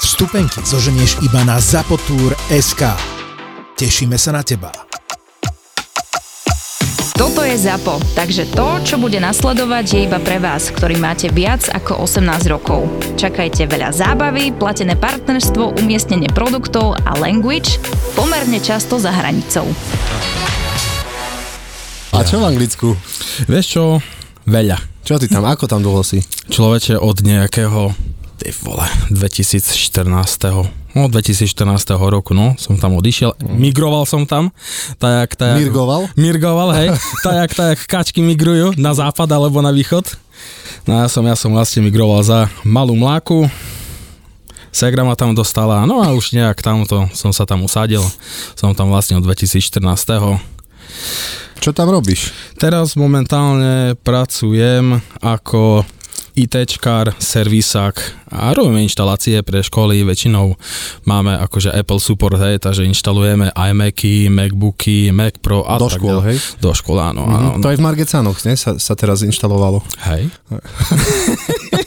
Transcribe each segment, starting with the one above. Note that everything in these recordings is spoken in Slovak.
Vstupenky zoženieš iba na zapotur.sk. Tešíme sa na teba. Toto je ZAPO, takže to, čo bude nasledovať, je iba pre vás, ktorý máte viac ako 18 rokov. Čakajte veľa zábavy, platené partnerstvo, umiestnenie produktov a language pomerne často za hranicou. A čo v Anglicku? Vieš čo? Veľa. Čo ty tam, ako tam dlho si? Človeče od nejakého, ty vole, 2014. No, 2014 roku, no, som tam odišiel, migroval som tam, tak, tak, Mirgoval? Mirgoval, hej, tak, tak, kačky migrujú na západ alebo na východ. No ja som, ja som vlastne migroval za malú mláku, Segra ma tam dostala, no a už nejak tamto som sa tam usadil. Som tam vlastne od 2014. Čo tam robíš? Teraz momentálne pracujem ako ITčkár, servisák a robíme inštalácie pre školy, väčšinou máme akože Apple support, hej, takže inštalujeme iMacy, Macbooky, Mac Pro a Do tak škôl, hej? Do škôl, áno, áno. To aj v Margecanoch, ne? Sa, sa teraz inštalovalo. Hej.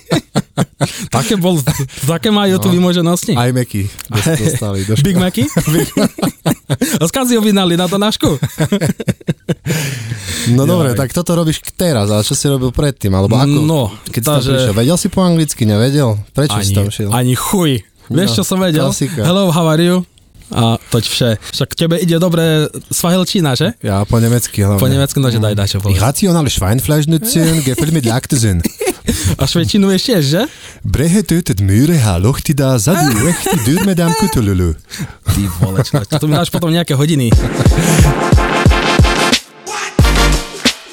také, bol, také majú tu vymoženosti. Aj Meky dostali do Big školy. Macy? A skaz si objednali na to našku? No dobre, tak toto robíš teraz, ale čo si robil predtým? Alebo ako? No, keď si tam takže- prišiel, vedel si po anglicky, nevedel? Prečo si tam šiel? ani chuj. Vieš, No, čo som vedel? klasika. Hello, how are you? A toť vše. Však tebe ide dobre svahilčina, že? Ja po nemecky hlavne. Po nemecky, no že daj dačo Ich povedz. rationale Schweinfleischnutzen gefällt mit Laktosinn. A švečinu vieš tiež, že? Brehe tötet Müre ha lochtida zadu rechti dürmedam kutululu. Ty vole, tu mi dáš potom nejaké hodiny.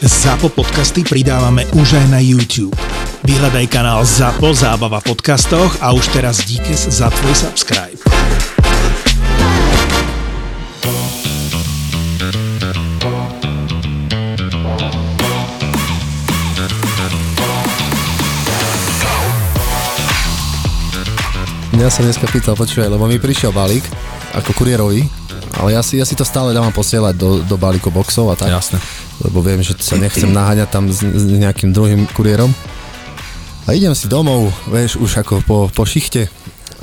ZAPO podcasty pridávame už aj na YouTube. Vyhľadaj kanál ZAPO Zábava v podcastoch a už teraz díkes za tvoj subscribe. Mňa sa dneska pýtal, počúvaj, lebo mi prišiel balík ako kuriérový, ale ja si, ja si to stále dávam posielať do, do balíkov boxov a tak. Jasné. lebo viem, že sa nechcem naháňať tam s, s nejakým druhým kuriérom. A idem si domov, vieš, už ako po, po šichte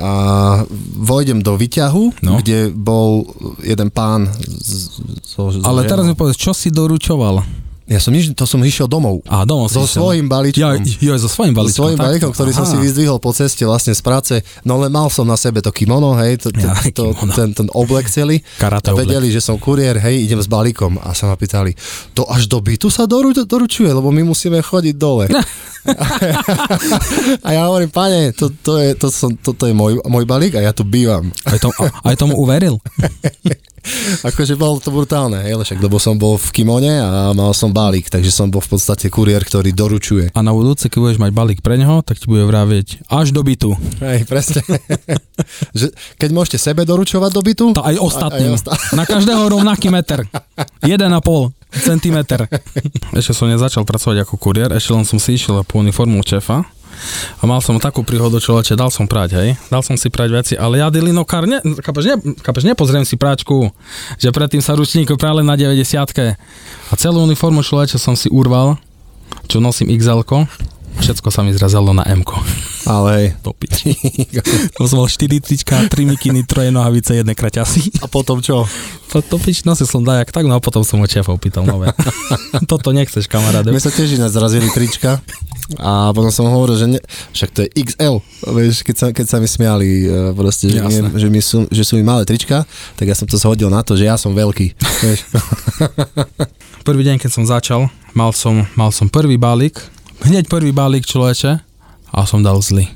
a vojdem do výťahu, No. kde bol jeden pán z, zo, zo Ale ženou. teraz mi povedz, čo si doručoval? Ja som nič, to som išiel domov. A domov si So išiel. svojím balíčkom. Ja, jo, so svojím So balíčkom. svojím takto. balíkom, ktorý som Aha. si vyzdvihol po ceste vlastne z práce. No len mal som na sebe to kimono, hej, to, to, Ja, to, kimono. ten, ten oblek celý. Karate a vedeli, že som kuriér, hej, idem s balíkom. A sa ma pýtali, to až do bytu sa doru, doručuje, lebo my musíme chodiť dole. a ja hovorím, pane, to, to je, to som, toto je môj, môj balík a ja tu bývam. Aj, tom, aj tomu uveril. Akože bolo to brutálne, hej, však, lebo som bol v kimone a mal som balík, takže som bol v podstate kuriér, ktorý doručuje. A na budúce, keď budeš mať balík pre neho, tak ti bude vravieť až do bytu. Hej, presne. že keď môžete sebe doručovať do bytu, To aj ostatným. Aj osta- Na každého rovnaký meter. 1,5 cm. Ešte som nezačal pracovať ako kuriér, ešte len som si išiel po uniformu šéfa. A mal som takú príhodu, človeče, dal som prať, hej. Dal som si prať veci, ale ja dylinokár, ne, kapeš, ne, kapeš, nepozriem si práčku, že predtým sa ručníku prali na 90 A celú uniformu človeče som si urval, čo nosím xl všetko sa mi zrazalo na m ale hej. To som mal 4 trička, 3 mikiny, troje nohavice, jedné kraťasy. A potom čo? To, to pič, nosil som dajak tak, no a potom som od šéfa opýtal nové. Toto nechceš, kamaráde. My sa tiež ináč zrazili trička a potom som hovoril, že ne, však to je XL, vieš, keď sa, keď sa mi smiali e, proste, že, nie, že, mi sú, že sú mi malé trička, tak ja som to zhodil na to, že ja som veľký, vieš. Prvý deň, keď som začal, mal som, mal som prvý balík, hneď prvý balík človeče a som dal zly.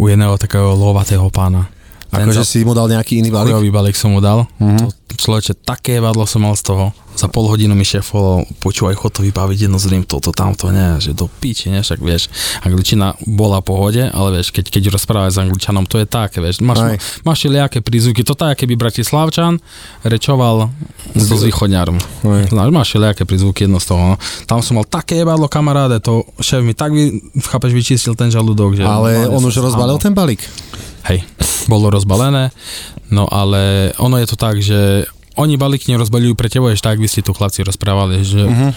U jedného takého lovatého pána. Akože si mu dal nejaký iný balík. Chujový balík som mu dal. Mhm. To, človeče, také vadlo som mal z toho. Za pol hodinu mi šéf volal, počúvaj, chod to vybaviť jedno zrým, toto, tamto, nie, že do piči, nie, však vieš, angličina bola pohode, ale vieš, keď, keď rozprávaš s angličanom, to je také, vieš, máš, Aj. máš všelijaké prízvuky, to tak, keby Bratislavčan rečoval so východňarom. Aj. Znáš, máš všelijaké prízvuky, jedno z toho, no. Tam som mal také jebadlo kamaráde, to šéf mi tak, vy, chápeš, vyčistil ten žalúdok, že... Ale on už rozbalil ten balík. Hej, bolo rozbalené, no ale ono je to tak, že oni balík nerozbalujú pre teba, ešte tak, ak by ste tu chlapci rozprávali, že Mhm.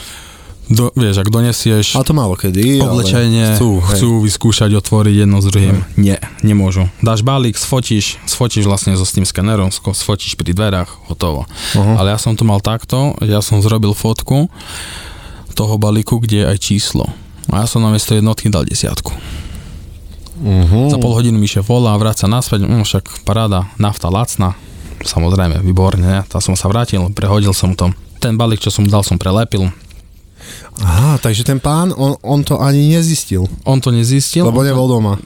do, vieš, ak donesieš A to málo kedy. ale oblečenie, Chcú, hej. chcú vyskúšať otvoriť jedno s druhým. Nie, nemôžu. Dáš balík, sfotíš, sfotíš vlastne so s tým skenerom, sfotíš pri dverách, hotovo. Aha. Ale ja som to mal takto, ja som zrobil fotku toho balíku, kde je aj číslo. A ja som namiesto jednotky dal desiatku. Mhm. Za pol hodinu mi šéf volá, vráca naspäť, mm, však paráda, nafta lacná, samozrejme, výborne, ne? Tam som sa vrátil, prehodil som to. Ten balík, čo som dal, som prelepil. Aha, takže ten pán, on, on to ani nezistil, On to nezistil. lebo nebol doma.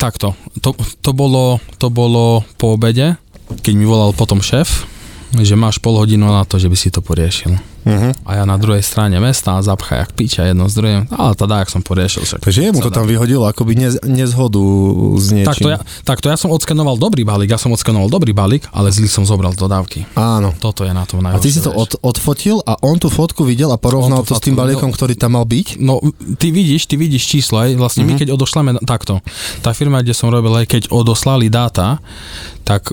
Takto, to, to, bolo, to bolo po obede, keď mi volal potom šéf, že máš pol hodinu na to, že by si to poriešil. Uh-huh. A ja na druhej strane mesta zapchaj jak piča jedno s druhým, ale teda, jak som poriešil. Však Takže jemu to tam vyhodilo, akoby nez, nezhodu s niečím. Takto ja, takto ja som odskenoval dobrý balík, ja som odskenoval dobrý balík, ale zlý som zobral dodávky. Áno. Toto je na tom A najhoršie. ty si to od, odfotil a on tú fotku videl a porovnal to s tým balíkom, ktorý tam mal byť? No, ty vidíš, ty vidíš číslo, aj vlastne Mhm. my keď odošleme takto, tá firma, kde som robil, aj keď odoslali dáta, tak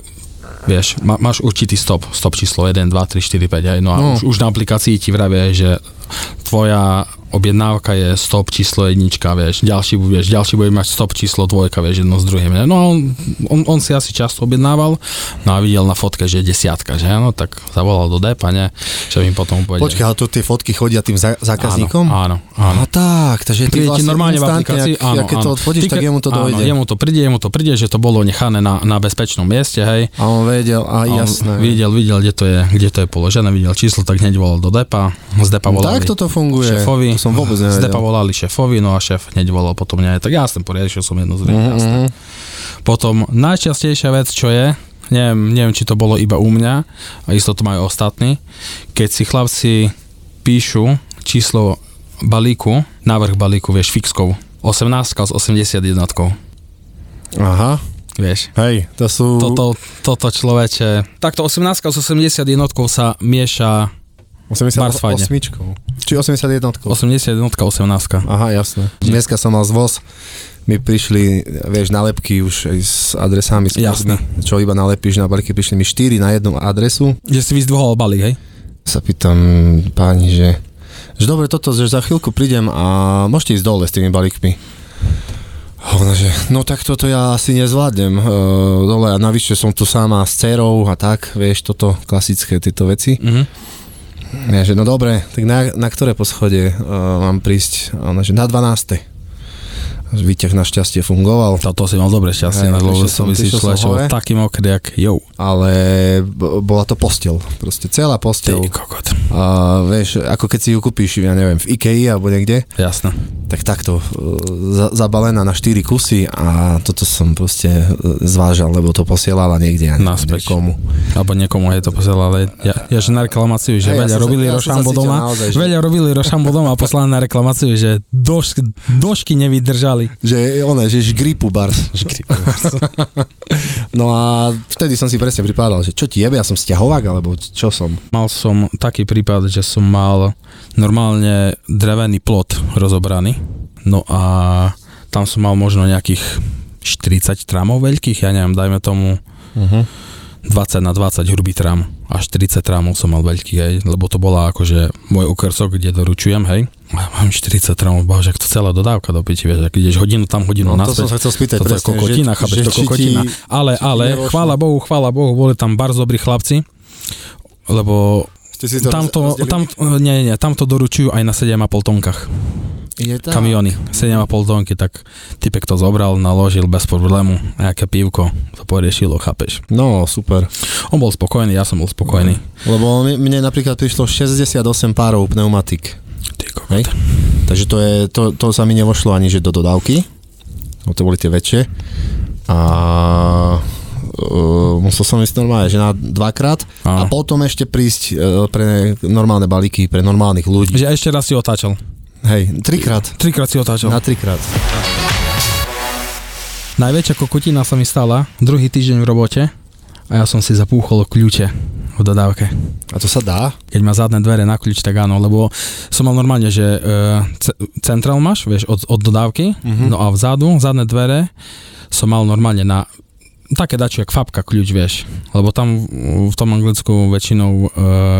vieš, má, máš určitý stop, stop číslo 1, 2, 3, 4, 5, aj, no a No. Už, už na aplikácii ti vravie, že tvoja objednávka je stop číslo jednička, vieš, ďalší, vieš, ďalší bude mať stop číslo dvojka, vieš, jedno s druhým, ne? no a on, on, on, si asi často objednával, no a videl na fotke, že je desiatka, že no, tak zavolal do depa, ne, že im potom povedal. Počkaj, ale tu tie fotky chodia tým za- zákazníkom? Áno, áno. A tak, takže ty vlastne normálne v aplikácii, ak, áno, keď to áno. odfotíš, Ty tak jemu to áno, dojde. jemu to príde, jemu to príde, že to bolo nechané na, na bezpečnom mieste, hej. A on vedel, a on jasné. Videl, videl, kde to je, kde to je položené, videl číslo, tak hneď volal do depa, z depa volali tak toto funguje. šéfovi, To som vôbec nevedel. volali šéfovi, no a šéf hneď volal potom mňa, tak jasne, poriešil som jednu z Mhm, jasne. mhm. Potom najčastejšia vec, čo je, neviem, neviem, či to bolo iba u mňa, a isto to majú ostatní, keď si chlapci píšu číslo balíku, návrh balíku, vieš, fixkou, 18 s 81. Aha, Vieš. hej, to sú... Toto, toto človeče. Takto 18 s 81 sa mieša 88. Či 81. 81 18. Aha, jasné. Dneska som mal zvoz, mi prišli, vieš, nálepky už aj s adresami, Jasné. čo iba nalepíš na balíky, prišli mi 4 na jednu adresu. Že si vyzdvohol balík, hej? Sa pýtam páni, že, že dobre, toto, že za chvíľku prídem a môžete ísť dole s tými balíkmi. A Ona, že no tak toto ja asi nezvládnem uh, dole a navyše som tu sama s dcerou a tak, vieš, toto klasické tieto veci. Mhm. Ja, že no dobre, tak na, na ktoré poschodie uh, mám prísť? Ona, že na 12. Výťah našťastie fungoval, Toto si mal dobre šťastie, na prišiel som- si bol taký mokrý, jak jo. ale bola to postel, proste celá Ty postel. kokot. A vieš, ako keď si ju kúpíš, ja neviem, v Ikei alebo niekde, Jasné. tak takto uh, za, zabalená na 4 kusy a toto som proste uh, zvážal, lebo to posielala niekde. ja Naspäť. Niekomu. Alebo niekomu je to posielal, ale ja, ja že na reklamáciu, že ja veľa robili ja rošambo doma, naozaj, že- veľa robili rošambo doma a poslali na reklamáciu, že došky nevydržali. Že ona, že gripu bars. No a vtedy som si presne pripadal, že čo ti jebe, ja som stiahovák, alebo čo som. Mal som taký prípad, že som mal normálne drevený plot rozobraný, no a tam som mal možno nejakých 40 tramov veľkých, ja neviem, dajme tomu Uh-huh. 20 na 20 hrubý tram, až 40 tramov som mal veľký, hej, lebo to bola akože môj okersok, kde doručujem, hej. Mám 40 tramov, bože, ak to celá dodávka do piči, vieš, ak ideš hodinu tam, hodinu No, to som naspäť. sa chcel spýtať Toto je kokotina, že- chápeš, že to ti- kokotina. Ale, ti ale, nevošlo. chvála Bohu, chvála Bohu, boli tam bardzo dobrí chlapci, lebo Ste si to tamto, rozdelili? tam, nie, nie, tamto doručujú aj na 7,5 tonkách. Je tak. Kamiony, 7,5 tonky, tak typek to zobral, naložil bez problému, nejaké pívko, to poriešilo, chápeš. No, super. On bol spokojný, ja som bol spokojný. Lebo mne napríklad prišlo 68 párov pneumatik. Hej. Takže to, je, to, to sa mi nevošlo ani že do dodávky. No to boli tie väčšie. A uh, Musel som ísť normálne, že na dvakrát a Áno. potom ešte prísť e, pre normálne balíky, pre normálnych ľudí. Že ešte raz si otáčal. Hej, trikrát. Trikrát si otáčal. Na trikrát. Najväčšia kokotina sa mi stala druhý týždeň v robote a ja som si zapúchol kľúče v dodávke. A to sa dá? Keď má zadné dvere na kľúč, tak áno, lebo som mal normálne, že ce- centrál máš, vieš, od, od dodávky, Mhm. no a vzadu, zadné dvere som mal normálne na také dačo, jak fabka kľúč, vieš, lebo tam v tom Anglicku väčšinou uh,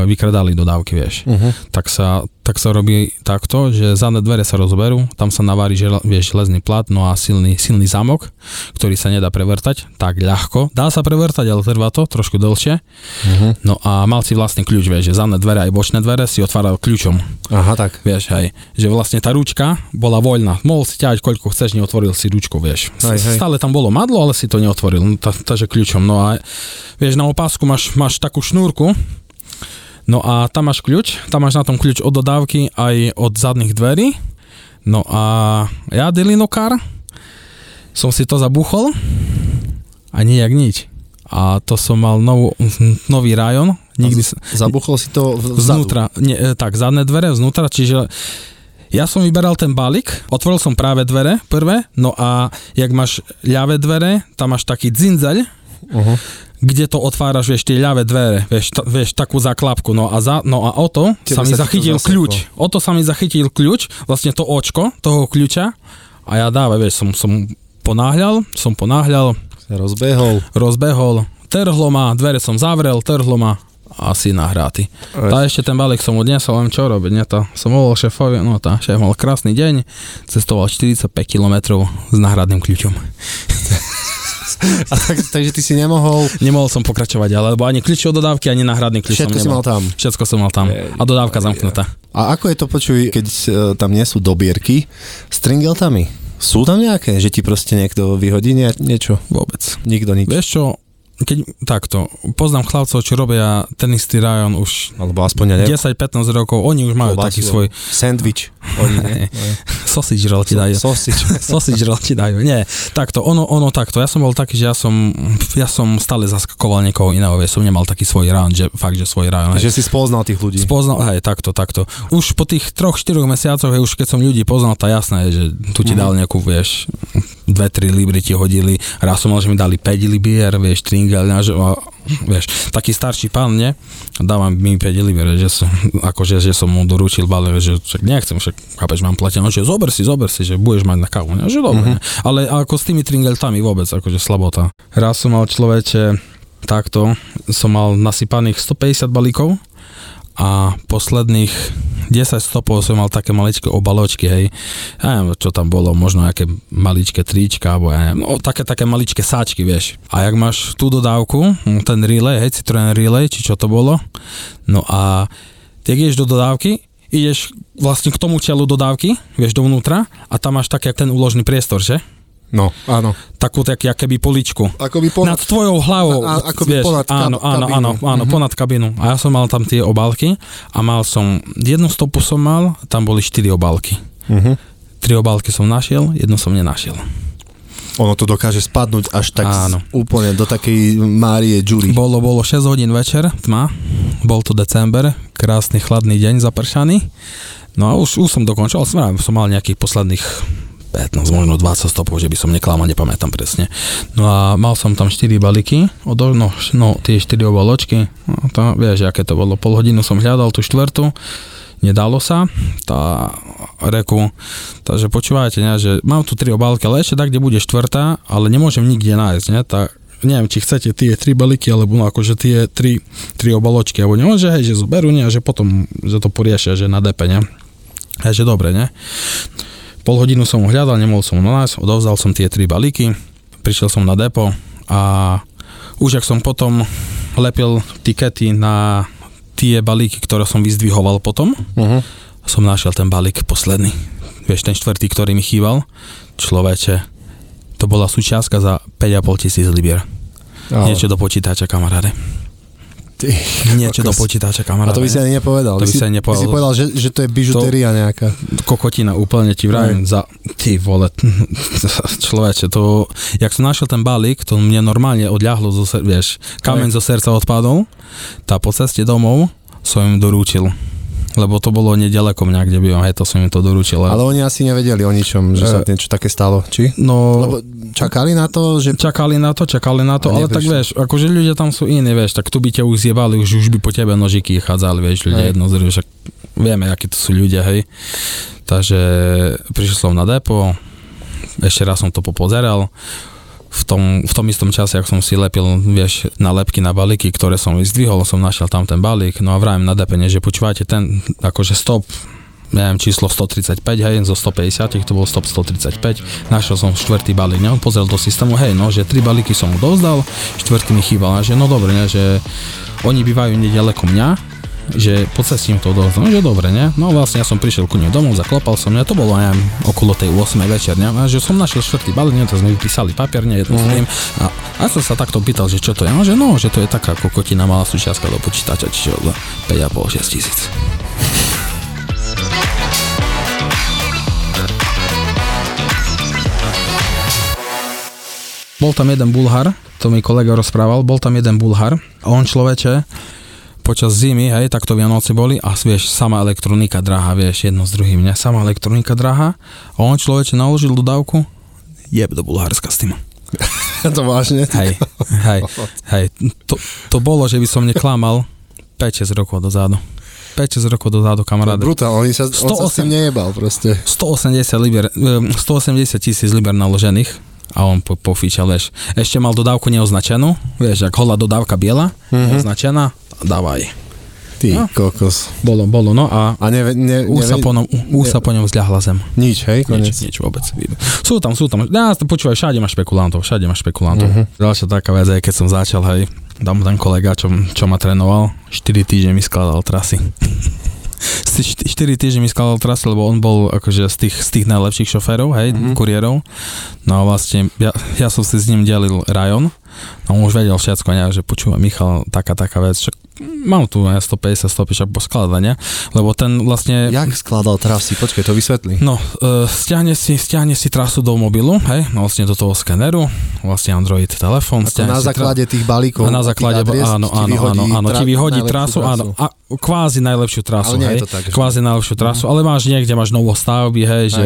vykradali dodávky, vieš. Uh-huh. tak sa, tak sa robí takto, že zadné dvere sa rozoberú, tam sa navári žel, vieš, železný plat, no a silný, silný zámok, ktorý sa nedá prevrtať tak ľahko. Dá sa prevrtať, ale trvá to trošku dlhšie. Uh-huh. No a mal si vlastný kľúč, vieš, že zadné dvere aj bočné dvere si otváral kľúčom. Aha, tak. Vieš, hej, že vlastne tá ručka bola voľná. Mohol si ťahať koľko chceš, neotvoril si ručku, vieš. Hej, hej. Stále tam bolo madlo, ale si to neotvoril, no, takže kľúčom. No a vieš, na opásku máš, máš takú šnúrku, no a tam máš kľúč, tam máš na tom kľúč od dodávky aj od zadných dverí. No a ja, Delinokar, som si to zabuchol a nijak nič. A to som mal novú, nový rajon, nikdy sa, Zabuchol si to v- nie, e, tak, zadné dvere, znútra, čiže ja som vyberal ten balík, otvoril som práve dvere, prvé, no a jak máš ľavé dvere, tam máš taký dzinzeľ, Uh-huh. kde to otváraš, vieš, tie ľavé dvere, vieš, ta, vieš takú zaklapku, no a, za, no a o to Tebe sa mi sa zachytil kľúč, o to sa mi zachytil kľúč, vlastne to očko toho kľúča a ja dáve, vieš, som, som ponáhľal, som ponáhľal, Sa rozbehol. rozbehol, trhlo ma, dvere som zavrel, trhlo ma asi nahráty. Tá ešte ten balík som odnesol, len čo robiť, nie to. Som volal šéfovi, no tá, šéf mal krásny deň, cestoval 45 km s náhradným kľúčom. A tak, takže ty si nemohol... Nemohol som pokračovať ďalej, lebo ani kľúč od dodávky, ani náhradný kľúč Všetko som si nemal. mal tam. Všetko som mal tam. A dodávka zamknutá. A ako je to, počuj, keď e, tam nie sú dobierky s tringeltami? Sú tam nejaké, že ti proste niekto vyhodí nie, niečo? Vôbec. Nikto nič. Vieš čo, keď takto, poznám chlapcov, čo robia ten istý rajón už Alebo aspoň, ja neviem, 10-15 rokov, oni už majú taký svoj Sandwich. Oni, nie? sausage roll ti dajú. Sausage. Sausage roll ti dajú. Nie, takto, ono, ono takto. Ja som bol taký, že ja som, ja som stále zaskakoval niekoho iného, vieš, som nemal taký svoj rán, že fakt, že svoj rán. že si spoznal tých ľudí. Spoznal, hej, takto, takto. Už po tých troch, štyroch mesiacoch, hej, už keď som ľudí poznal, tá jasné, že tu ti dal nejakú, vieš, dve, tri libry ti hodili, raz som mal, že mi dali 5 libier, vieš, tringel, a, vieš, taký starší pán, nie? Dávam mi 5 libier, že som, akože, že som mu doručil balík, že však nechcem, však, chápeš, mám platené, že zober si, zober si, že budeš mať na kávu, nie? že dobre, mm-hmm. ale ako s tými tringeltami vôbec, akože slabota. Raz som mal človeče, takto, som mal nasypaných 150 balíkov, a posledných 10 stopov som mal také maličké obaločky, hej. Ja neviem, čo tam bolo, možno nejaké maličké trička, alebo ja neviem, no, také, také maličké sáčky, vieš. A jak máš tú dodávku, ten relay, hej, Citroen relay, či čo to bolo, no a ty ideš do dodávky, ideš vlastne k tomu čelu dodávky, vieš, dovnútra a tam máš také ten úložný priestor, že? No, áno. Takú tak, keby poličku. Ako by Nad tvojou hlavou. A- akoby ponad kab- áno, áno, áno, áno, Mhm. ponad kabínu. A ja som mal tam tie obálky a mal som, jednu stopu som mal, tam boli štyri obálky. Uh-huh. Tri obálky som našiel, jednu som nenašiel. Ono to dokáže spadnúť až tak Áno. úplne do takej Márie Jury. Bolo, bolo 6 hodín večer, tma, bol to december, krásny chladný deň, zapršaný. No a už, už som dokončil, som, som mal nejakých posledných 15, možno 20 stopov, že by som neklamal, nepamätám presne. No a mal som tam 4 balíky, od, no, no tie 4 obaločky, no to vieš, aké to bolo, pol hodinu som hľadal tú štvrtú, nedalo sa, tá reku, takže počúvajte, ne, že mám tu 3 obálky, ale ešte tak, kde bude štvrtá, ale nemôžem nikde nájsť, ne, tak neviem, či chcete tie tri balíky, alebo no akože tie tri, tri obaločky, alebo že hej, že zoberú, nie, a že potom, že to poriešia, že na depe, ne. Hej, že dobre, ne. Pol hodinu som ho hľadal, nemohol som ho nájsť, odovzdal som tie tri balíky, prišiel som na depo a už ak som potom lepil tikety na tie balíky, ktoré som vyzdvihoval potom, Uh-huh. som našiel ten balík posledný. Vieš, ten štvrtý, ktorý mi chýbal, človeče, to bola súčiastka za 5,5 tisíc libier. Ale, Niečo do počítača, kamaráde. Ty, Niečo do kokos. počítača, A kamaráde. to by si ani nepovedal. To by si ani nepovedal. Si povedal, že, že to je bižutéria nejaká. kokotina, úplne ti vravím za... Ty vole, človeče, to... Jak som našiel ten balík, to mne normálne odľahlo, zo, vieš, kameň zo srdca odpadol, tá po ceste domov som im dorúčil. Lebo to bolo nedaleko mňa, kde bývam, hej, to som im to dorúčil. Ale oni asi nevedeli o ničom, že sa E, niečo také stalo, či? no, Lebo čakali na to, že... čakali na to, čakali na to, ale tak vieš, akože ľudia tam sú iní, vieš, tak tu by ťa už zjebali, už, už by po tebe nožiky chádzali, vieš, ľudia Hej. jedno z však vieme, akí to sú ľudia, hej. Takže prišiel som na depo, ešte raz som to popozeral, v tom, v tom istom čase, ak som si lepil, vieš, nalepky na balíky, ktoré som vyzdvihol, som našiel tam ten balík, no a vravím na depene, že počúvajte, ten, akože stop, neviem, číslo 135, hej, zo 150, to bol stop 135, našiel som štvrtý balík, ne, on pozrel do systému, hej, no, že tri balíky som mu dozdal, štvrtý mi chýbal, a že no dobre, ne, že oni bývajú nedaleko mňa, že po ceste im to dozdal, no, že dobre, ne, no vlastne ja som prišiel ku nim domov, zaklopal som, ne, to bolo, neviem, okolo tej 8 večer, ne, a že som našiel štvrtý balík, ne, to sme vypísali papier, ne, jedno mm a, a som sa takto pýtal, že čo to je, no, že no, že to je taká kokotina malá súčiastka do počítača, čiže 5,5-6 tisíc. Bol tam jeden Bulhar, to mi kolega rozprával, bol tam jeden Bulhar a on človeče počas zimy, hej, takto Vianoce boli a vieš, sama elektronika drahá, vieš, jedno s druhým, ne, sama elektronika drahá a on človeče naložil dodávku, jeb do Bulharska s tým. to vážne? Hej, hej, hej, to, to bolo, že by som neklamal 5-6 rokov dozadu. 5-6 rokov dozadu, kamaráde. Brutál, oni sa, on sa s tým 108. nejebal proste. 180, liber, eh, 180 tisíc liber naložených a on po, pofíčal, vieš. Ešte mal dodávku neoznačenú, vieš, ak holá dodávka biela, mm-hmm. neoznačená, dávaj. Ty No. kokos. Bolo, bolo, no a A neve, ne, už sa neve, po ňom, už sa po ňom zľahla zem. nič, hej, konec. Nič, nič vôbec. Sú tam, sú tam. Ja, počúvaj, všade máš špekulantov, všade máš špekulantov. Uh-huh. Ďalšia taká vec je, keď som začal, hej, tam ten kolega, čo, čo ma trénoval, 4 týždne mi skladal trasy. 4 týždne mi skladal trasy, lebo on bol akože z tých, z tých najlepších šoférov, hej, mm-hmm. kuriérov. No a vlastne ja, ja som si s ním delil rajon, on už vedel všetko, ne, že počúva Michal, taká, taká vec, čo mám tu ne, 150, 150 poskladania, lebo ten vlastne... Jak skladal trasy? Počkaj, to vysvetli. No, uh, stiahne, si, stiahne si trasu do mobilu, hej, no vlastne do toho skeneru, vlastne Android telefón. Ako na základe tých balíkov. a na základe, tých adries áno, áno, áno, áno, ti tra- vyhodí najlepšiu trasu, áno, a kvázi najlepšiu trasu, Ale hej, to tak, že- kvázi najlepšiu trasu, ale máš niekde, máš novostavby, hej, že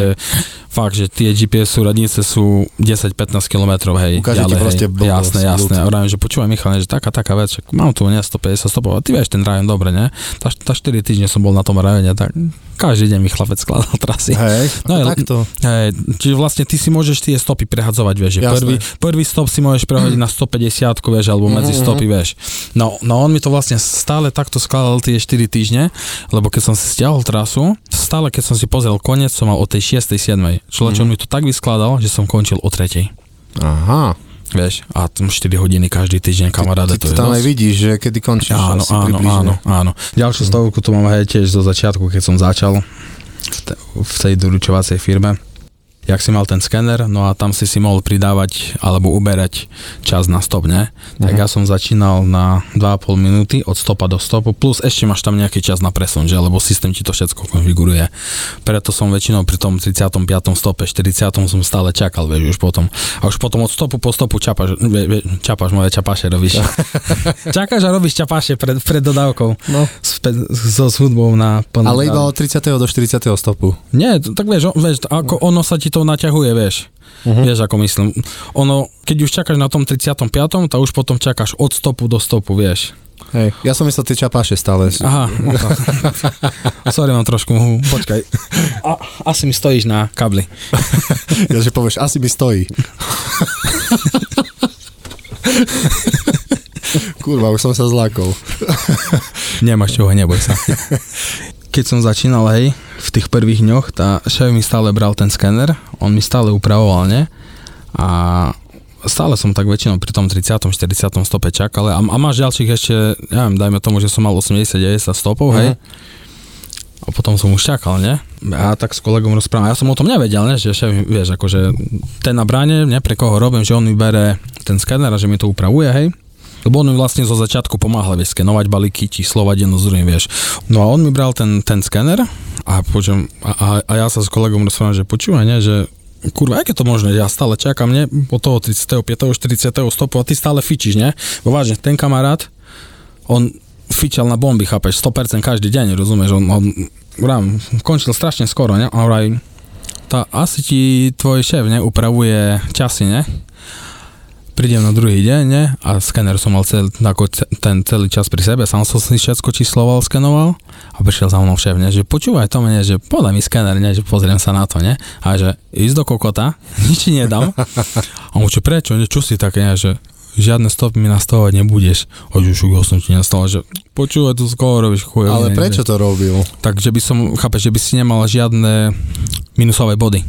fakt, že tie GPS súradnice sú 10-15 km, hej, Ukáže ti ďalej, proste hej, blbosť, jasné, jasné, hovorím, že počúvaj Michal, že taká, taká vec, však mám tu ne 150 stopov, a ty vieš ten rajon dobre, ne? Tá, tá 4 týždne som bol na tom rajone, tak každý deň mi chlapec skladal trasy. Hej, No, no, je- takto. Hej, čiže vlastne ty si môžeš tie stopy prehadzovať, vieš, že Jasné. prvý, prvý stop si môžeš prehodiť na 150, vieš, alebo medzi Mhm, stopy, vieš. No, no on mi to vlastne stále takto skladal tie 4 týždne, lebo keď som si stiahol trasu, stále keď som si pozrel koniec, som mal o tej 6. 7. Človeč, on mi to tak vyskladal, že som končil o 3. Aha. Vieš, a tam 4 hodiny každý týždeň, kamaráde, Ty to to tam aj vidíš, že kedy končíš Áno, áno, áno, áno. Ďalšiu stovku tu mám aj tiež zo začiatku, keď som začal v, te, v tej doručovacej firme. Jak si mal ten skener, no a tam si si mohol pridávať alebo uberať čas na stop, ne? Tak ja som začínal na 2,5 minúty od stopa do stopu, plus ešte máš tam nejaký čas na presun, že? Lebo systém ti to všetko konfiguruje. Preto som väčšinou pri tom 35. stope, 40. som stále čakal, vieš, už potom. A už potom od stopu po stopu čapaš, vie, vie, čapaš, moje čapaše robíš. Čakáš a robíš čapaše pred, pred dodávkou. No. Späť, so s hudbou na plný Ale iba od 30. do 40. stopu. Nie, tak vieš, vieš, ako ono sa ti to naťahuje, vieš. Uh-huh. Vieš, ako myslím. Ono, keď už čakáš na tom 35., tak už potom čakáš od stopu do stopu, vieš. Hej. Ja som myslel tie čapáše stále. Aha, no sorry, mám trošku mohu. Počkaj. A, asi mi stojíš na kabli. Ja, že povieš, asi mi stojí. Kurva, už som sa zlákol. Nemáš čoho, neboj sa. Keď som začínal, hej, v tých prvých dňoch, tá šéf mi stále bral ten skener, on mi stále upravoval, ne? A stále som tak väčšinou pri tom 30. 40. stope čakal a, a máš ďalších ešte, ja neviem, dajme tomu, že som mal 80-90 stopov, hej? A potom som už čakal, ne? A tak s kolegom rozprávam. Ja som o tom nevedel, ne? Že šéf, vieš, akože ten na bráne, ne? Pre koho robím, že on mi bere ten skener a že mi to upravuje, hej? Lebo on mi vlastne zo začiatku pomáhal, vieš, skenovať balíky, číslovať jedno z druhým, vieš. No a on mi bral ten, ten skener a, počujem, a, a, a ja sa s kolegom rozprávam, že počúvaj, ne, že kurva, aké to možné, ja stále čakám, ne, od toho 35. 40. stopu a ty stále fičíš, ne? Bo vážne, ten kamarát, on fičal na bomby, chápeš, 100% každý deň, rozumieš, on, on vrám, končil strašne skoro, ne? A vraj, tá, asi ti tvoj šéf, ne, upravuje časy, ne? Prídem na druhý deň, ne? A skener som mal cel, ako ten celý čas pri sebe, sám som si všetko čísloval, skenoval a prišiel za mnou šéf, ne? Že počúvaj to mne, že podaj mi skener, ne? Že pozriem sa na to, ne? A že ísť do kokota, nič nedám. A on čo, prečo, ne? Čo si také, ne? Že žiadne stopy mi nastavovať nebudeš. Hoď už ja som ti nastavil, že počúvaj, tu skoro robíš chuj. Ale prečo to robil? Takže by som, chápeš, že by si nemal žiadne minusové body.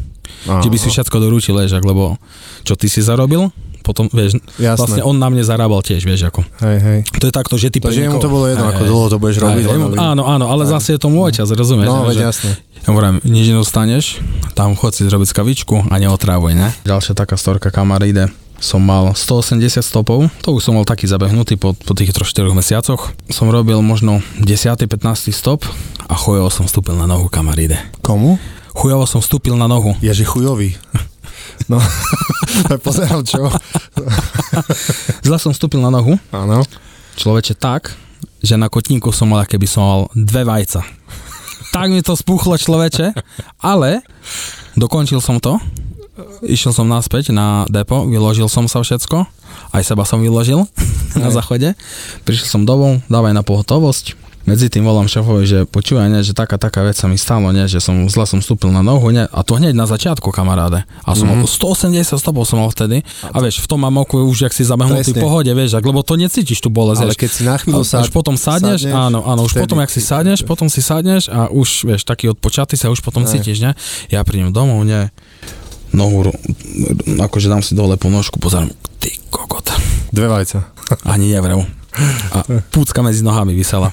Aha. Že by si všetko doručil, lebo čo ty si zarobil, potom, vieš, Jasné. vlastne on na mne zarábal tiež, vieš, ako. Hej, hej. To je takto, že ty Takže jemu to bolo jedno, Hej, ako hej. dlho to budeš robiť. Hej, jemu- áno, áno, ale zase je to môj čas, rozumieš? No, že- veď jasné. ja hovorím, nič nedostaneš, tam chod si zrobiť kavičku a neotrávuj, ne? Ďalšia taká storka kamaríde. Som mal 180 stopov, to už som mal taký zabehnutý po, po tých 3-4 mesiacoch. Som robil možno 10-15 stop a chujovo som vstúpil na nohu kamaríde. Komu? Chujovo som vstúpil na nohu. Ježi chujový. No, pozerám čo. Zle som vstúpil na nohu, Áno. človeče tak, že na kotníku som mal, keby som mal dve vajca. Tak mi to spuchlo človeče, ale dokončil som to. Išiel som naspäť na depo, vyložil som sa všetko, aj seba som vyložil na záchode. Prišiel som domov, dávaj na pohotovosť. Medzi tým volám šéfovi, že počúvaj, ne, že taká, taká vec sa mi stalo, ne, že som zle som vstúpil na nohu, ne, a to hneď na začiatku, kamaráde. A som mm-hmm. 180 stopov som mal vtedy. A vieš, v tom mám oku už, jak si zabehnutý pohode, vieš, ak, lebo to necítiš tú bolesť. Ale vieš. keď si na chvíľu A- sa... už potom sadneš, sadneš, áno, áno, už vtedy potom, jak si sadneš, potom si sadneš a už, vieš, taký odpočatý sa už potom cítiš, ne? Ja prídem domov, ne? Nohu, akože dám si dole ponožku, pozerám, ty kokot, Dve vajca. ani nevrel. A púcka medzi nohami vysela.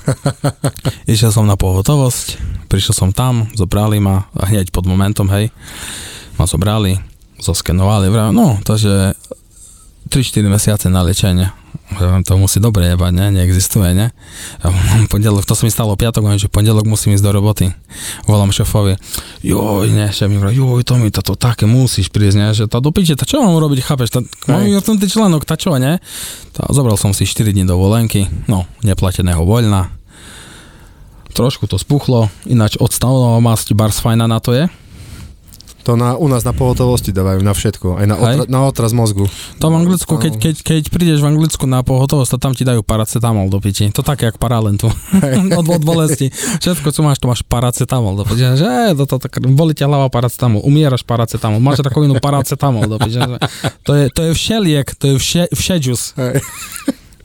Išiel som na pohotovosť, prišiel som tam, zobrali ma a hneď pod momentom, hej, ma zobrali, zoskenovali, vraj, no, takže 3-4 mesiace na liečenie. Hovorím, To musí dobre jebať, ne? Neexistuje, ne? Pondelok, to sa mi stalo piatok, že pondelok musím ísť do roboty. Volám šéfovi, joj, ne, šéf mi hovorí, joj, to mi to také musíš prísť, ne? Že tá do piče, tá čo mám urobiť, chápeš? Tá, mám ten článok, tá čo, ne? Tá, zobral som si 4 dní dovolenky, no, neplateného voľna. Trošku to spuchlo, ináč odstavová masť Bars Fajna na to je. To na, u nás na pohotovosti dávajú na všetko. Aj na, otra, na otraz mozgu. To v Anglicku, keď, keď, keď prídeš v Anglicku na pohotovosť, to tam ti dajú paracetamol do piči. To také, jak paralentu. od, od bolesti. Všetko, čo máš, to máš paracetamol do piči. Že, to, to, to, boli ťa hlava paracetamol, umieraš paracetamol, máš rakovinu paracetamol do piči. To je, to je všeliek, to je vše, všedžus.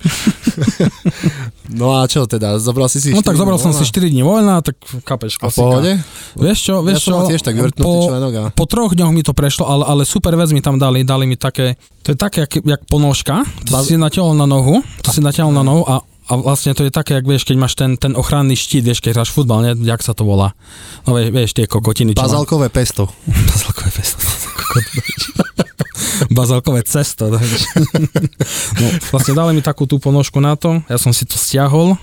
No a čo teda, zobral si si No tak zobral som voľna? si 4 dní voľna, tak kapeš. A v pohode? Vieš čo, vieš ja čo, tiež tak po, členok a... po troch dňoch mi to prešlo, ale, ale super vec mi tam dali, dali mi také, to je také, jak, jak ponožka, to Baz- si natiahol na nohu, to si natiahol na nohu a a vlastne to je také, jak vieš, keď máš ten, ten ochranný štít, vieš, keď hráš futbal, ne? Jak sa to volá? No vieš, vieš tie kokotiny, má- Bazalkové pesto. Bazalkové pesto. Bazalkové cesto. to vieš. no, vlastne dali mi takú tú ponožku na to, ja som si to stiahol,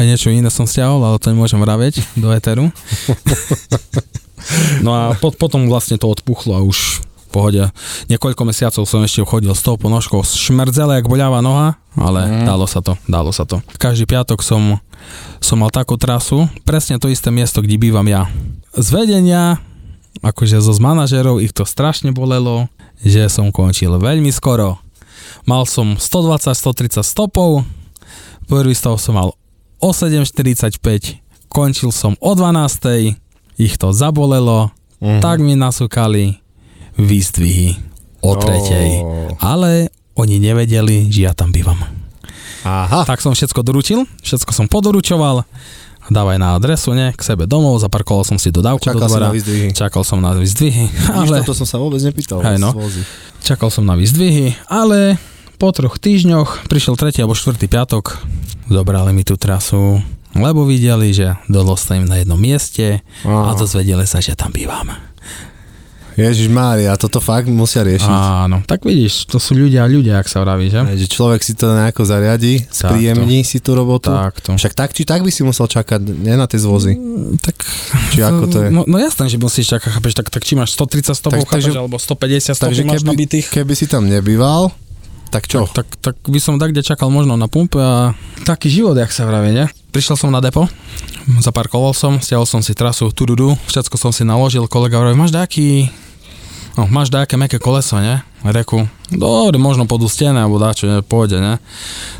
aj niečo iné som stiahol, ale to nemôžem vraveť do eteru. No a po, potom vlastne to odpuchlo a už pohode. Niekoľko mesiacov som ešte chodil s tou ponožkou, šmerdzele, jak boľavá noha, ale mm. dalo sa to, dalo sa to. Každý piatok som, som mal takú trasu, presne to isté miesto, kde bývam ja. Z vedenia, akože zo z manažerov ich to strašne bolelo, že som končil veľmi skoro. Mal som 120-130 stopov, prvý stav som mal o 7.45, končil som o 12.00, ich to zabolelo, Mhm. tak mi nasúkali výzdvihy o tretej. Ó. Ale oni nevedeli, že ja tam bývam. Aha. Tak som všetko doručil, všetko som podoručoval, dávaj na adresu, ne, k sebe domov, zaparkoval som si dodávku Čakal do dvora, na výzdvihy. čakal som na výzdvihy, Ale... ale, Toto som sa vôbec nepýtal. Hej, no. čakal som na výzdvihy, ale po troch týždňoch prišiel tretí alebo štvrtý piatok, zobrali mi tú trasu, lebo videli, že dolo stojím na jednom mieste a Á. dozvedeli sa, že tam bývam. Ježiš Mária, toto fakt musia riešiť. Áno, tak vidíš, to sú ľudia, ľudia, ak sa vraví, že? Že človek si to nejako zariadi, spríjemní si tú robotu. Takto. Však tak či tak by si musel čakať, nie na tie zvozy. Tak, Či ako to je? No, no jasné, že musíš čakať, chápeš, tak, tak či máš 130 stopov, Tak- takže- chápeš, alebo 150 stopov Takže máš keby, nabitých. keby si tam nebýval, tak čo? Tak, tak, tak by som tak, kde čakal možno na pumpe a taký život, jak sa vraví, ne? Prišiel som na depo, zaparkoval som, stiahol som si trasu, tududu, všetko som si naložil, kolega hovorí, máš nejaký, no, máš nejaké meké koleso, ne? Reku, dobre, možno podú stene, alebo dáčo, ne, pôjde, ne?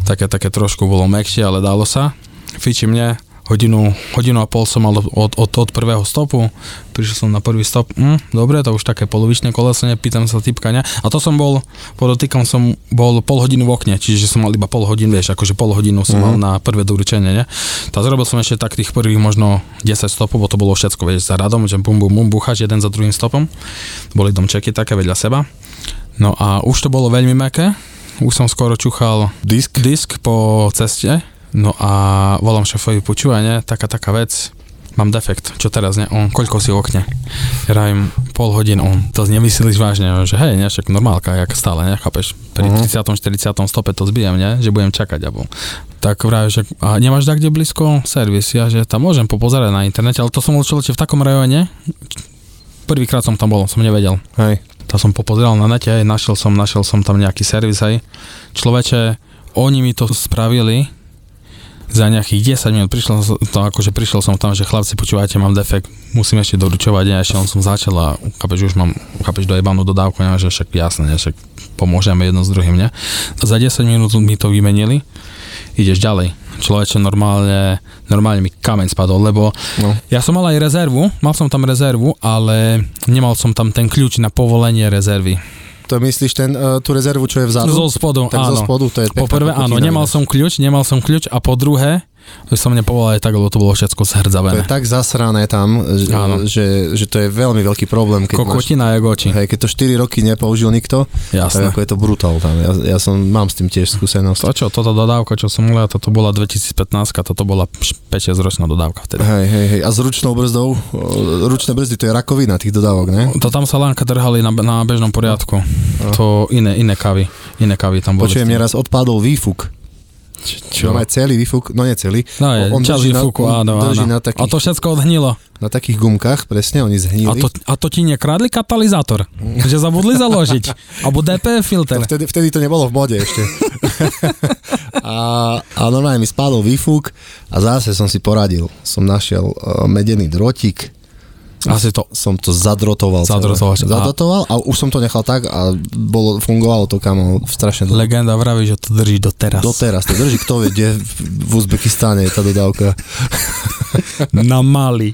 Také, také trošku bolo mekšie, ale dalo sa. Fiči mne, hodinu, hodinu a pol som mal od, od, od prvého stopu, prišiel som na prvý stop, hm, dobre, to už také polovičné koleso, nepýtam sa typka, ne? A to som bol, podotýkam som bol pol hodinu v okne, čiže som mal iba pol hodín, vieš, akože pol hodinu som mal na prvé doručenie, ne? Tak zrobil som ešte tak tých prvých možno 10 stopov, bo to bolo všetko, vieš, za radom, že bum, bum, bum, búchaš jeden za druhým stopom. Boli domčeky také vedľa seba. No a už to bolo veľmi meké, už som skoro čuchal Disk? disk po ceste, no a volám šofovi, počúvaj, ne, taká taká vec, mám defekt, čo teraz, ne, on, koľko si okne? Ja Rajím, pol hodín, on, to nemyslíš vážne, že hej, ne, však normálka, jak stále, ne, chápeš, pri Mhm. 30. 40. stope to zbijem, ne, že budem čakať, alebo tak vraj, že a nemáš tak kde blízko servis, ja, že tam môžem popozerať na internete, ale to som bol človeče v takom rajone, prvýkrát som tam bol, som nevedel, Hej. to som popozeral na nete, aj našiel som, našiel som tam nejaký servis, aj. Človeče, oni mi to spravili za nejakých 10 minút, prišiel som, to akože prišiel som tam, že chlapci, počúvajte, mám defekt, musím ešte doručovať, ja ešte len som začal a chápeš, už mám, chápeš, dojebanú dodávku, ne, že však jasné, ne, však pomôžeme jedno s druhým, ne. Za 10 minút mi to vymenili, ideš ďalej. Človeče, normálne, normálne mi kameň spadol, lebo No. ja som mal aj rezervu, mal som tam rezervu, ale nemal som tam ten kľúč na povolenie rezervy. To myslíš ten, uh, tú rezervu, čo je vzadu? Zo spodu, tak áno. zo spodu to je Po prvé, áno, nemal som kľúč, nemal som kľúč a po druhé, že som nepovolal aj tak, lebo to bolo všetko To je zhrdzavené. tak zasrané tam, že, Áno. že, že to je veľmi veľký problém, keď máš, Kokotina jak oči. hej, keď to 4 roky nepoužil nikto, tak Jasné. ako je to brutál tam. Ja, ja som, mám s tým tiež skúsenosť. To čo, toto dodávka, čo som mal, toto bola 2015, toto bola 5-6 ročná dodávka vtedy. Hej, hej, hej. A s ručnou brzdou? Ručné brzdy, to je rakovina tých dodávok, ne? To tam sa lánka drhali na, na bežnom poriadku. To iné, iné kavy. Iné kavy tam boli. Počujem, neraz odpadol výfuk. Čo? No aj celý výfuk, no nie celý. No je, on čas drží na- áno, áno. na takých- A to všetko odhnilo. Na takých gumkách, presne, oni zhnili. A to, a to ti nekradli katalizátor? že zabudli založiť? Alebo DPF filter? To vtedy, vtedy to nebolo v mode ešte. a, a normálne mi spadol výfuk a zase som si poradil. Som našiel uh, medený drotík, Asi to. som to zadrotoval. celé. Zadrotoval. A- Zadrotoval a už som to nechal tak a bolo, fungovalo to kamo strašne dlho. Legenda vraví, že to drží doteraz. Doteraz to drží, kto vie, kde v, Uzbekistane je tá dodávka. Na Mali.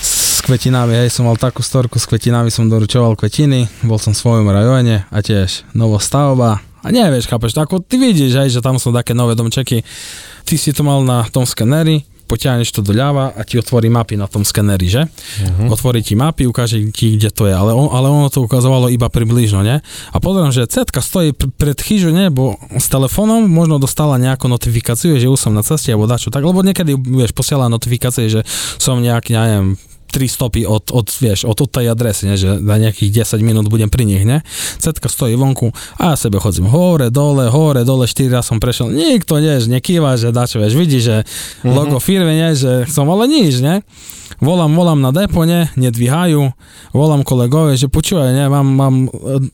S kvetinami, hej, som mal takú storku, s kvetinami som doručoval kvetiny, bol som v svojom rajone a tiež novostavba. A nevieš, chápeš, ako ty vidíš, hej, že tam sú také nové domčeky. Ty si to mal na tom skeneri, potiahneš to doľava a ti otvorí mapy na tom skeneri, že? Uh-huh. Otvorí ti mapy, ukáže ti, kde to je, ale, on, ale ono to ukazovalo iba približno, ne? A pozriem, že cetka stojí pr- pred chyžou, ne? Bo s telefónom možno dostala nejakú notifikáciu, že už som na ceste alebo dačo, tak, lebo niekedy, vieš, posiela notifikácie, že som nejak, neviem, tri stopy od, od, vieš, od, od tej adresy, ne, že na nejakých 10 minút budem pri nich, ne. Cetka stojí vonku a ja sebe chodím hore, dole, hore, dole, 4 raz som prešiel, nikto, nie, že nekýva, že dačo, vieš, vidí, že logo firmy, nie, že som, ale nič, ne. Volám, volám na depo, ne, nedvíhajú, volám kolegovi, že počúvaj, ne, mám, mám e,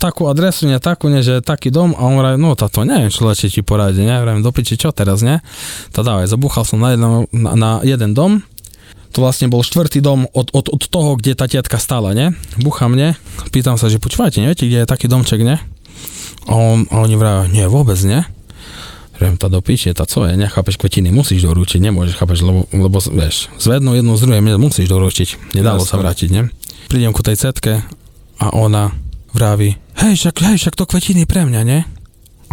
takú adresu, ne, takú, ne, že taký dom. A on vraví, no táto neviem, čo lepšie ti poradí, ne, vravím, do piči, čo teraz, ne. Tá dávaj, zabúchal som na, jedno, na, na jeden dom, to vlastne bol štvrtý dom od, od, od toho, kde tá tetka stála, ne? Bucha mne, pýtam sa, že počúvajte, neviete, kde je taký domček, ne? A, on, a oni vrajú, nie, vôbec, ne? Viem, tá do piči, tá co je, nechápeš, kvetiny musíš doručiť, nemôžeš, chápeš, lebo, lebo vieš, z jednou jednu z druhej musíš doručiť, nedalo sa Jasné. vrátiť, ne? Prídem ku tej cetke a ona vraví, hej, však, hej, však to kvetiny pre mňa, ne?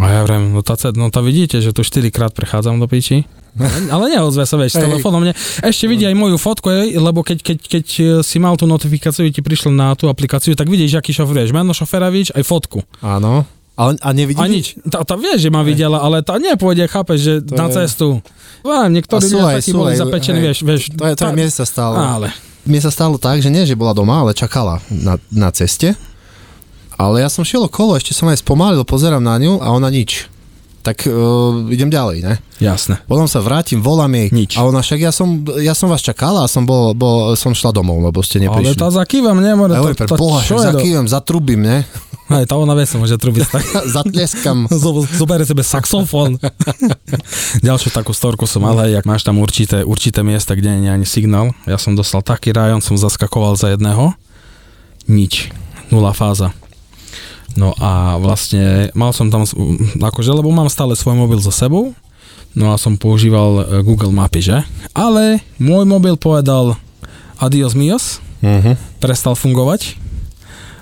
A ja vrem, no tá, no tá vidíte, že tu 4 krát prechádzam do piči. Ale neozve sa, vieš, telefónom. Ne. Ešte vidí aj moju fotku, lebo keď, keď, keď e, si mal tú notifikáciu, ti prišlo na tú aplikáciu, tak vidíš, aký šoféruješ. Meno šoféra vidíš, aj fotku. Áno. Ale, a nevidí? A nič. Tá, tá vie, že ma videla, ale tá nepôjde, chápeš, že To na je- cestu. Á, niektorí A ľudia takí boli zapečení, hej. vieš, vieš. To je, to je tá- miesta stále. Ale mne sa stalo tak, že nie, že bola doma, ale čakala na, na ceste. Ale ja som šiel okolo, ešte som aj spomalil, pozerám na ňu a ona nič. Tak uh, idem ďalej, ne? Jasné. Potom sa vrátim, volám jej. Nič. A ona však, ja som, ja som vás čakala a som, bol, bol, som šla domov, lebo ste Ale neprišli. to zakývam, nemôže. Ja To, to, Boha, čo zakývam, zatrubím, ne? Hej, tá ona vie sa môže trubiť tak. Zatleskam. Zo- Zobere sebe saxofón. Ďalšiu takú storku som mal, hej, jak máš tam určité, určité miesta, kde nie je ani signál. Ja som dostal taký rajon, som zaskakoval za jedného. Nič. Nula fáza. No a vlastne mal som tam, akože, lebo mám stále svoj mobil so sebou, no a som používal e, Google Mapy, že? Ale môj mobil povedal adios mios, Uh-huh. prestal fungovať.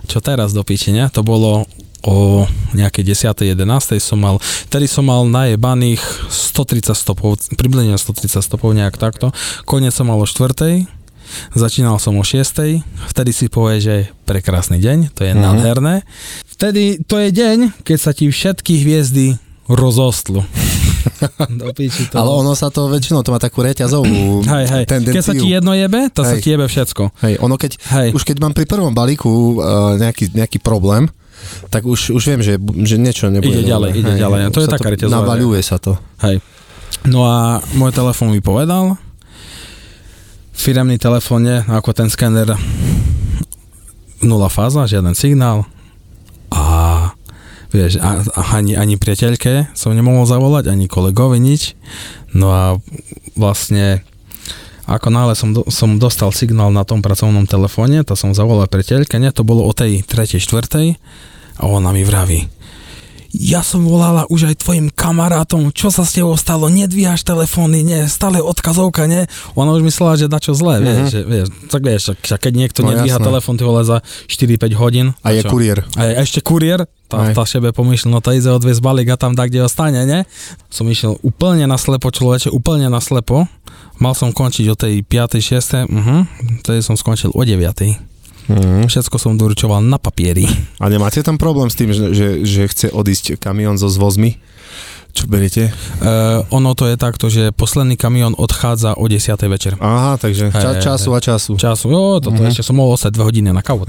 Čo teraz do ne? To bolo o nejakej 10. 11. som mal, vtedy som mal najebaných 130 stopov, približne 130 stopov nejak takto. Konec som mal o 4. Začínal som o 6. Vtedy si povie, že prekrásny deň, to je Mhm. nádherné. Vtedy to je deň, keď sa ti všetky hviezdy rozostlu. do piči to. Ale ono sa to väčšinou, to má takú reťazovú Hej, hej. tendenciu. Keď sa ti jedno jebe, to sa Hej. ti jebe všetko. Hej, ono keď, Hej. už keď mám pri prvom balíku uh, nejaký, nejaký problém, tak už, už viem, že, že niečo nebude. Ide ďalej, ide ďalej. To je sa taká reťazová- Navaľuje sa to. Hej. No a môj telefón mi povedal, firemný telefón je ako ten skener nula fáza, žiaden signál a vieš, a, a ani, ani priateľke som nemohol zavolať, ani kolegovi nič. No a vlastne ako náhle som, som dostal signál na tom pracovnom telefóne, to som zavolal priateľke, nie, to bolo o tej tretej, štvrtej a ona mi vraví, ja som volala už aj tvojim kamarátom, čo sa s tebou stalo, nedvíhaš telefóny, nie, stále odkazovka, nie. Ona už myslela, že dačo zlé, vieš, Mhm. že, vieš, tak vieš, však- keď niekto No nedvíha jasné. telefón, ty vole za 4-5 hodín. A je čo? kuriér. A, je, ešte kuriér, tá, Aj. tá sebe pomýšľa, no to ide odviesť balík a tam tak, kde ostane, ne? Som išiel úplne naslepo, človeče, úplne naslepo. Mal som končiť o tej 5. 6. Uh-huh. Tedy som skončil o 9. Mhm. Všetko som doručoval na papieri. A nemáte tam problém s tým, že, že, že chce odísť kamión so zvozmi? Čo beriete? Uh, ono to je takto, že posledný kamión odchádza o 10. večer. Aha, takže ča, času a času. Času, jo, toto Mhm. ešte som mohol ostať 2 hodiny na kávu.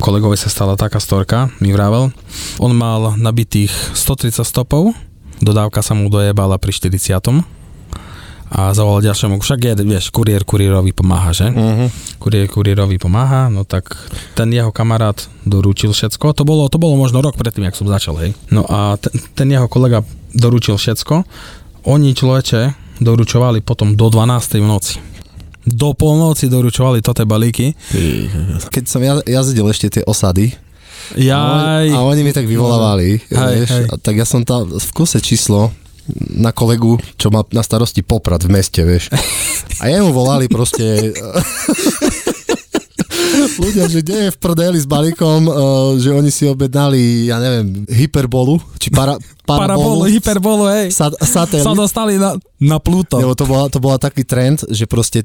Kolegovi sa stala taká storka, mi vravel. On mal nabitých 130 stopov, dodávka sa mu dojebala pri 40 a zavolal ďalšiemu, však je, vieš, kuriér kuriérovi pomáha, že? Uh-huh. Kuriér kuriérovi pomáha, no tak ten jeho kamarát doručil všetko, to bolo, to bolo možno rok predtým, jak som začal, hej. No a ten, ten jeho kolega doručil všetko, oni človeče doručovali potom do 12. v noci. Do polnoci doručovali tote balíky. Keď som ja, jazdil ešte tie osady, Jaj, a oni mi tak vyvolávali, Hej, vieš, hej. A tak ja som tam v kuse číslo na kolegu, čo má na starosti Poprad v meste, vieš. A jemu volali proste ľudia, že kde je v prdeli s balíkom, uh, že oni si objednali, ja neviem, hyperbolu, či para, parabolu, parabolu, hyperbolu, hej. sa, satelit. Sa dostali na, na Pluto. Lebo to bola, to bola taký trend, že proste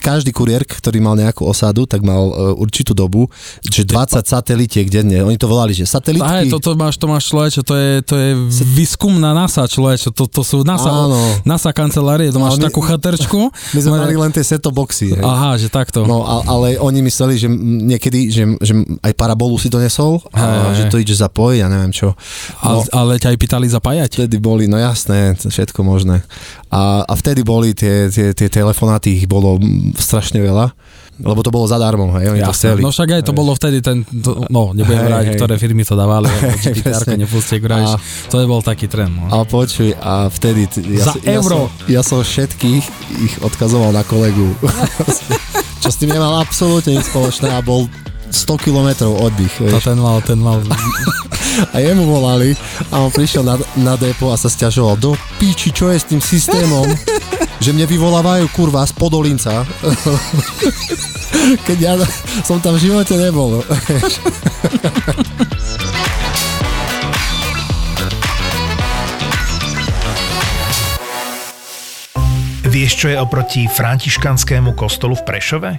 každý kuriér, ktorý mal nejakú osadu, tak mal uh, určitú dobu, že 20 satelitiek denne. Oni to volali, že satelitky. Hej, toto máš, to máš človeče, to je, to je výskum na NASA človeče, to, to sú NASA, Áno. NASA kancelárie, to No, máš my- takú chaterčku. My sme mali len tie seto boxy. Hej. Aha, že takto. No, a, ale oni mysleli, že niekedy, že, že aj parabolu si donesol, a že to ide zapojiť, ja neviem čo. A, No, ale ťa aj pýtali zapájať? vtedy boli, no jasné, všetko možné. A, a vtedy boli tie, tie, tie telefonáty, ich bolo strašne veľa, lebo to bolo zadarmo, hej, oni to Jasné. chceli. No však aj to Hej. bolo vtedy ten, to, no nebudem Hej, vrať, hej. ktoré firmy to dávali, presne. nepustie. A- To je bol taký trend. No. A počuj, a vtedy... t- Ja, Za som- ja euro. Som, ja som všetkých ich odkazoval na kolegu. čo s tým nemal absolútne nič spoločné a bol 100 kilometrov oddych. To Vieš. ten mal, ten mal. A jemu volali a on prišiel na, na depo a sa stiažoval do píči, čo je s tým systémom, že mne vyvolávajú kurva z Podolinca. Keď ja som tam v živote nebol. Vieš, čo je oproti františkanskému kostolu v Prešove?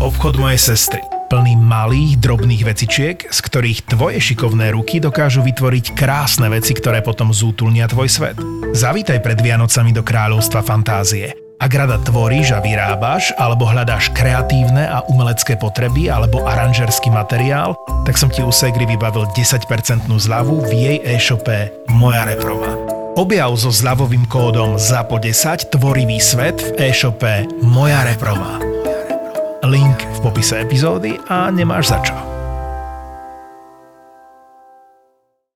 Obchod mojej sestry. Plný malých, drobných vecičiek, z ktorých tvoje šikovné ruky dokážu vytvoriť krásne veci, ktoré potom zútulnia tvoj svet. Zavítaj pred Vianocami do kráľovstva fantázie. Ak rada tvoríš a vyrábaš, alebo hľadáš kreatívne a umelecké potreby, alebo aranžerský materiál, tak som ti u Segri vybavil 10% zľavu v jej e-shope Moja Reprova. Objav so zľavovým kódom ZAPO10 tvorivý svet v e-shope Moja Reprova. Link v popise epizódy a nemáš za čo.